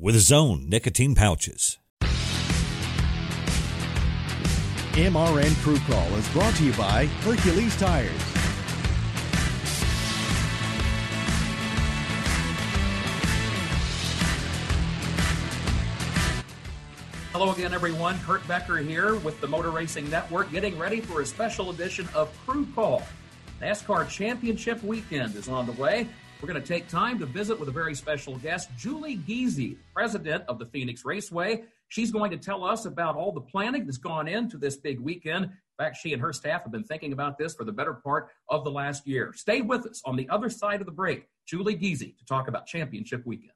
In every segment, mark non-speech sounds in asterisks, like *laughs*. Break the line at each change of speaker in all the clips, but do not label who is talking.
with his own nicotine pouches.
MRN Crew Call is brought to you by Hercules Tires.
Hello again, everyone. Kurt Becker here with the Motor Racing Network, getting ready for a special edition of Crew Call. NASCAR Championship Weekend is on the way. We're going to take time to visit with a very special guest, Julie Giese, president of the Phoenix Raceway. She's going to tell us about all the planning that's gone into this big weekend. In fact, she and her staff have been thinking about this for the better part of the last year. Stay with us on the other side of the break. Julie Giese to talk about Championship Weekend.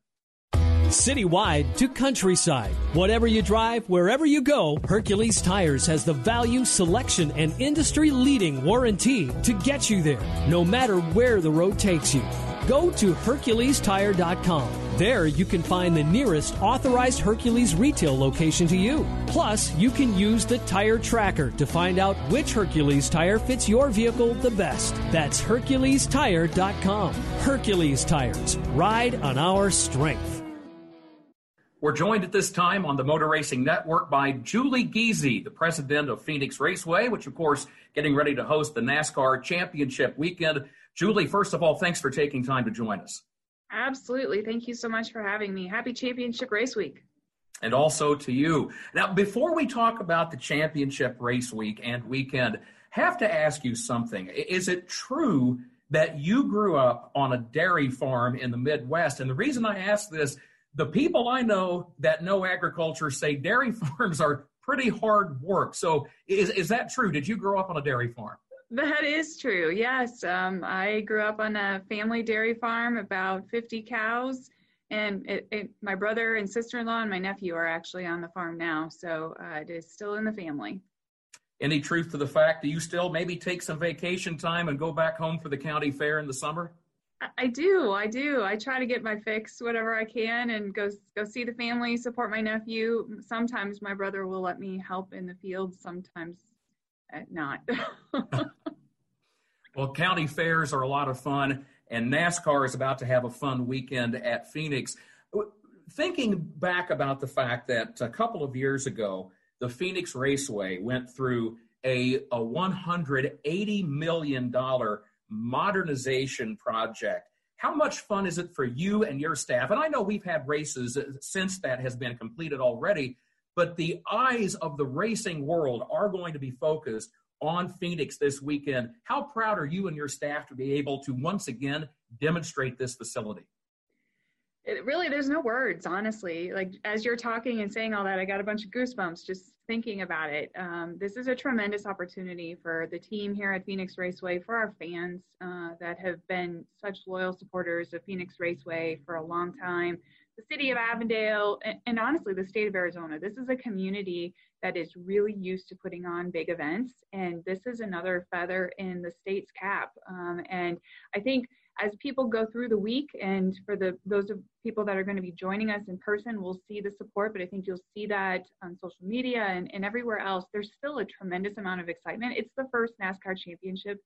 Citywide to countryside. Whatever you drive, wherever you go, Hercules Tires has the value, selection, and industry leading warranty to get you there, no matter where the road takes you. Go to HerculesTire.com. There you can find the nearest authorized Hercules retail location to you. Plus, you can use the tire tracker to find out which Hercules tire fits your vehicle the best. That's HerculesTire.com. Hercules Tires. Ride on our strength.
We're joined at this time on the Motor Racing Network by Julie Giese, the president of Phoenix Raceway, which, of course, getting ready to host the NASCAR Championship weekend. Julie, first of all, thanks for taking time to join us.
Absolutely. Thank you so much for having me. Happy Championship Race Week.
And also to you. Now, before we talk about the Championship Race Week and weekend, have to ask you something. Is it true that you grew up on a dairy farm in the Midwest? And the reason I ask this the people I know that know agriculture say dairy *laughs* farms are pretty hard work. So is, is that true? Did you grow up on a dairy farm?
That is true. Yes. Um, I grew up on a family dairy farm, about 50 cows. And it, it, my brother and sister in law and my nephew are actually on the farm now. So uh, it is still in the family.
Any truth to the fact that you still maybe take some vacation time and go back home for the county fair in the summer?
I do. I do. I try to get my fix whatever I can and go go see the family, support my nephew. Sometimes my brother will let me help in the field. Sometimes uh, not. *laughs*
well, county fairs are a lot of fun, and NASCAR is about to have a fun weekend at Phoenix. Thinking back about the fact that a couple of years ago, the Phoenix Raceway went through a, a $180 million modernization project. How much fun is it for you and your staff? And I know we've had races since that has been completed already, but the eyes of the racing world are going to be focused on Phoenix this weekend. How proud are you and your staff to be able to once again demonstrate this facility?
It really, there's no words, honestly. Like as you're talking and saying all that, I got a bunch of goosebumps just thinking about it. Um, this is a tremendous opportunity for the team here at Phoenix Raceway, for our fans uh, that have been such loyal supporters of Phoenix Raceway for a long time, the city of Avondale, and, and honestly, the state of Arizona. This is a community that is really used to putting on big events, and this is another feather in the state's cap. Um, and I think as people go through the week and for the those of people that are going to be joining us in person we'll see the support but i think you'll see that on social media and, and everywhere else there's still a tremendous amount of excitement. It's the first nascar championship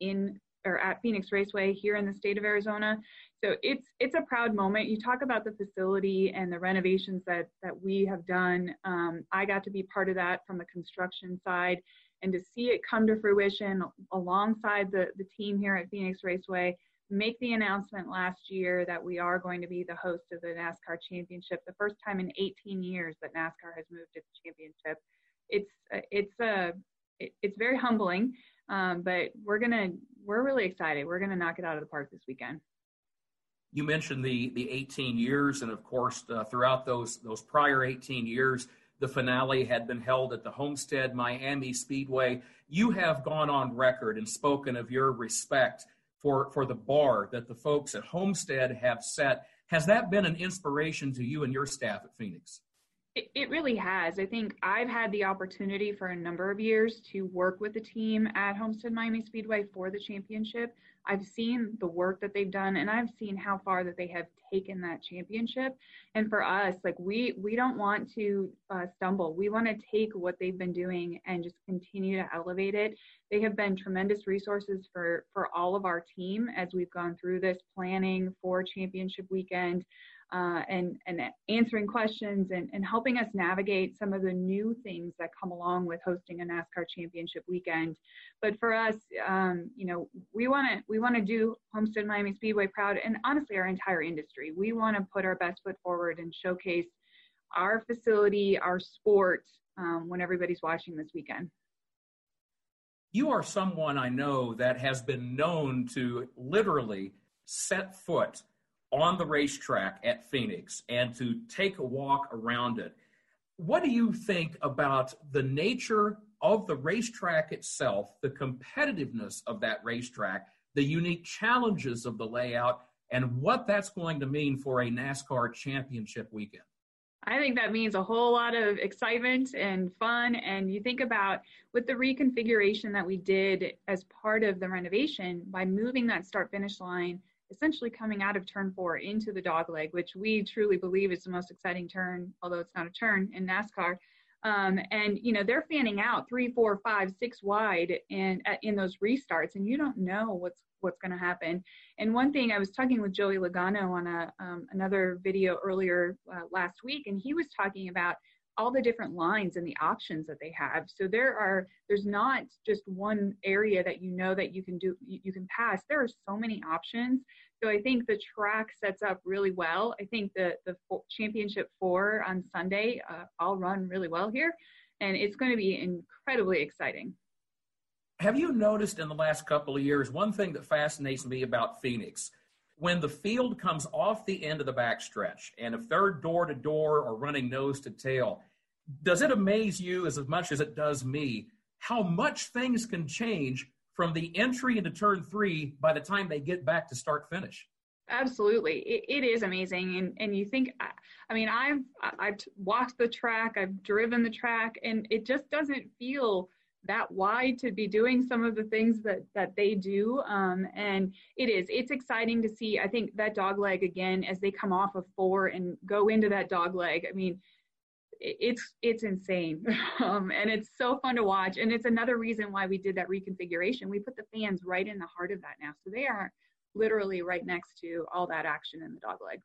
in or at phoenix raceway here in the state of arizona. So it's it's a proud moment. You talk about the facility and the renovations that that we have done. Um, i got to be part of that from the construction side and to see it come to fruition alongside the, the team here at phoenix raceway make the announcement last year that we are going to be the host of the NASCAR Championship, the first time in 18 years that NASCAR has moved its championship. It's it's a it's very humbling, um, but we're gonna we're really excited. We're gonna knock it out of the park this weekend.
You mentioned the the 18 years, and of course, uh, throughout those those prior 18 years, the finale had been held at the Homestead Miami Speedway. You have gone on record and spoken of your respect for, for the bar that the folks at Homestead have set. Has that been an inspiration to you and your staff at Phoenix?
It, it really has. I think I've had the opportunity for a number of years to work with the team at Homestead Miami Speedway for the championship. I've seen the work that they've done and I've seen how far that they have taken that championship. And for us, like we we don't want to uh, stumble. We want to take what they've been doing and just continue to elevate it. They have been tremendous resources for for all of our team as we've gone through this planning for championship weekend uh, and, and answering questions and, and helping us navigate some of the new things that come along with hosting a NASCAR championship weekend. But for us, um, you know, we want to we want to do Homestead Miami Speedway proud, and honestly, our entire industry. We want to put our best foot forward and showcase our facility, our sport, um, when everybody's watching this weekend.
You are someone I know that has been known to literally set foot on the racetrack at Phoenix and to take a walk around it. What do you think about the nature of the racetrack itself, the competitiveness of that racetrack, the unique challenges of the layout, and what that's going to mean for a NASCAR championship weekend?
I think that means a whole lot of excitement and fun. And you think about with the reconfiguration that we did as part of the renovation by moving that start finish line essentially coming out of turn four into the dog leg, which we truly believe is the most exciting turn, although it's not a turn in NASCAR. Um, and you know they're fanning out three, four, five, six wide in in those restarts, and you don't know what's what's going to happen. And one thing I was talking with Joey Logano on a um, another video earlier uh, last week, and he was talking about all the different lines and the options that they have. So there are there's not just one area that you know that you can do you can pass. There are so many options. So I think the track sets up really well. I think the the championship four on Sunday uh, all run really well here, and it's going to be incredibly exciting.
Have you noticed in the last couple of years one thing that fascinates me about Phoenix? When the field comes off the end of the backstretch, and if they're door to door or running nose to tail, does it amaze you as much as it does me how much things can change from the entry into turn three by the time they get back to start finish?
Absolutely, it, it is amazing, and and you think, I mean, I've I've walked the track, I've driven the track, and it just doesn't feel that wide to be doing some of the things that that they do um, and it is it's exciting to see i think that dog leg again as they come off of four and go into that dog leg. I mean it's it's insane *laughs* um, and it's so fun to watch and it's another reason why we did that reconfiguration. We put the fans right in the heart of that now so they are literally right next to all that action in the dog leg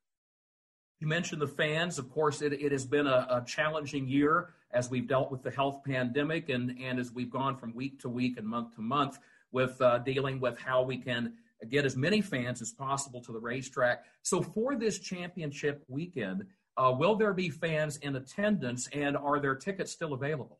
you mentioned the fans of course it, it has been a, a challenging year as we've dealt with the health pandemic and and as we've gone from week to week and month to month with uh, dealing with how we can get as many fans as possible to the racetrack so for this championship weekend uh, will there be fans in attendance, and are there tickets still available?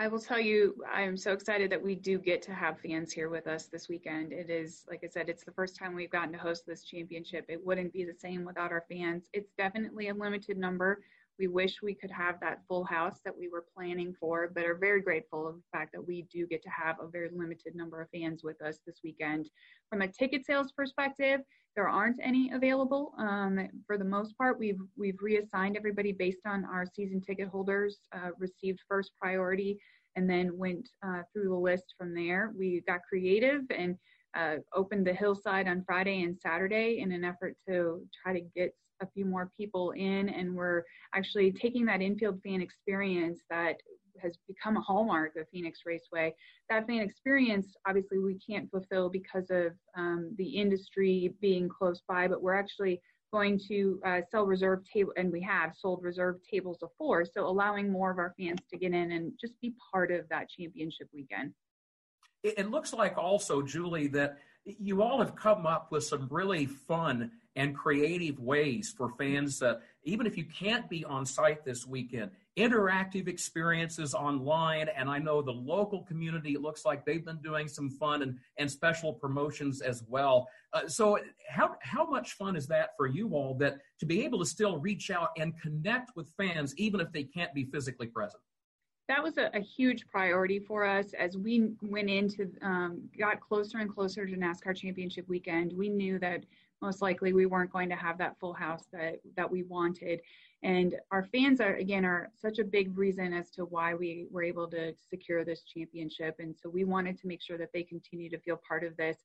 I will tell you, I'm so excited that we do get to have fans here with us this weekend. It is, like I said, it's the first time we've gotten to host this championship. It wouldn't be the same without our fans. It's definitely a limited number. We wish we could have that full house that we were planning for, but are very grateful of the fact that we do get to have a very limited number of fans with us this weekend. From a ticket sales perspective, there aren't any available. Um, for the most part, we've we've reassigned everybody based on our season ticket holders uh, received first priority, and then went uh, through the list from there. We got creative and uh, opened the hillside on Friday and Saturday in an effort to try to get a few more people in and we're actually taking that infield fan experience that has become a hallmark of Phoenix Raceway. That fan experience, obviously, we can't fulfill because of um, the industry being close by, but we're actually going to uh, sell reserve table, and we have sold reserve tables of four, so allowing more of our fans to get in and just be part of that championship weekend.
It looks like also, Julie, that you all have come up with some really fun and creative ways for fans, even if you can't be on site this weekend, interactive experiences online. And I know the local community, it looks like they've been doing some fun and, and special promotions as well. Uh, so, how, how much fun is that for you all that to be able to still reach out and connect with fans, even if they can't be physically present?
That was a, a, huge priority for us as we went into um, got closer and closer to NASCAR Championship weekend. We knew that most likely we weren't going to have that full house that that we wanted, And our fans are, again, are such a big reason as to why we were able to secure this championship. And so we wanted to make sure that they continue to feel part of this.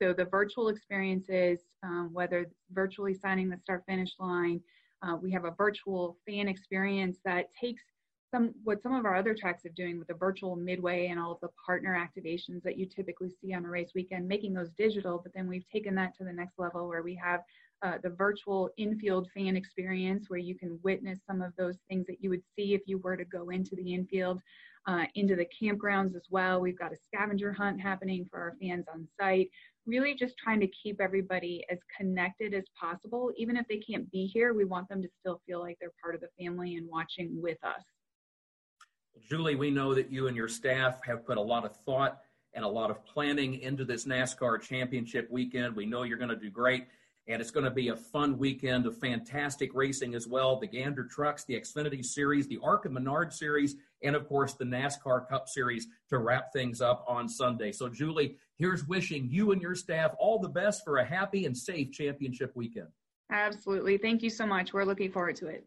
So the virtual experiences, um, whether virtually signing the start finish line, uh, we have a virtual fan experience that takes some what some of our other tracks are doing with the virtual midway and all of the partner activations that you typically see on a race weekend, making those digital. But then we've taken that to the next level where we have uh, the virtual infield fan experience where you can witness some of those things that you would see if you were to go into the infield, uh, into the campgrounds as well. We've got a scavenger hunt happening for our fans on site. Really just trying to keep everybody as connected as possible. Even if they can't be here, we want them to still feel like they're part of the family and watching with us.
Julie, we know that you and your staff have put a lot of thought and a lot of planning into this NASCAR championship weekend. We know you're going to do great, and it's going to be a fun weekend of fantastic racing as well. The Gander Trucks, the Xfinity Series, the ARCA Menard Series, and of course the NASCAR Cup Series to wrap things up on Sunday. So, Julie, here's wishing you and your staff all the best for a happy and safe championship weekend.
Absolutely. Thank you so much. We're looking forward to it.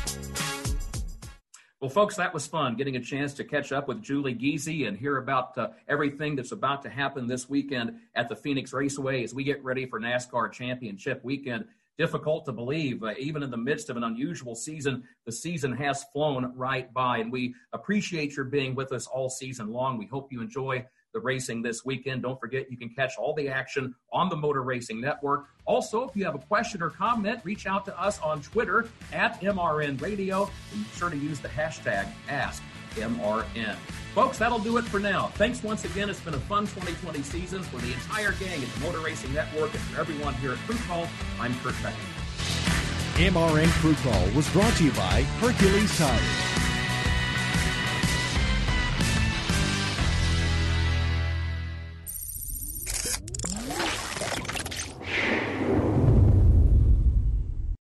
Well, folks, that was fun getting a chance to catch up with Julie Giese and hear about uh, everything that's about to happen this weekend at the Phoenix Raceway as we get ready for NASCAR Championship weekend. Difficult to believe, uh, even in the midst of an unusual season, the season has flown right by, and we appreciate your being with us all season long. We hope you enjoy the racing this weekend. Don't forget, you can catch all the action on the Motor Racing Network. Also, if you have a question or comment, reach out to us on Twitter at MRN Radio. And be sure to use the hashtag AskMRN. Folks, that'll do it for now. Thanks once again. It's been a fun 2020 season for the entire gang at the Motor Racing Network and for everyone here at Crew Call. I'm Kurt Becker.
MRN Crew Call was brought to you by Hercules Tires.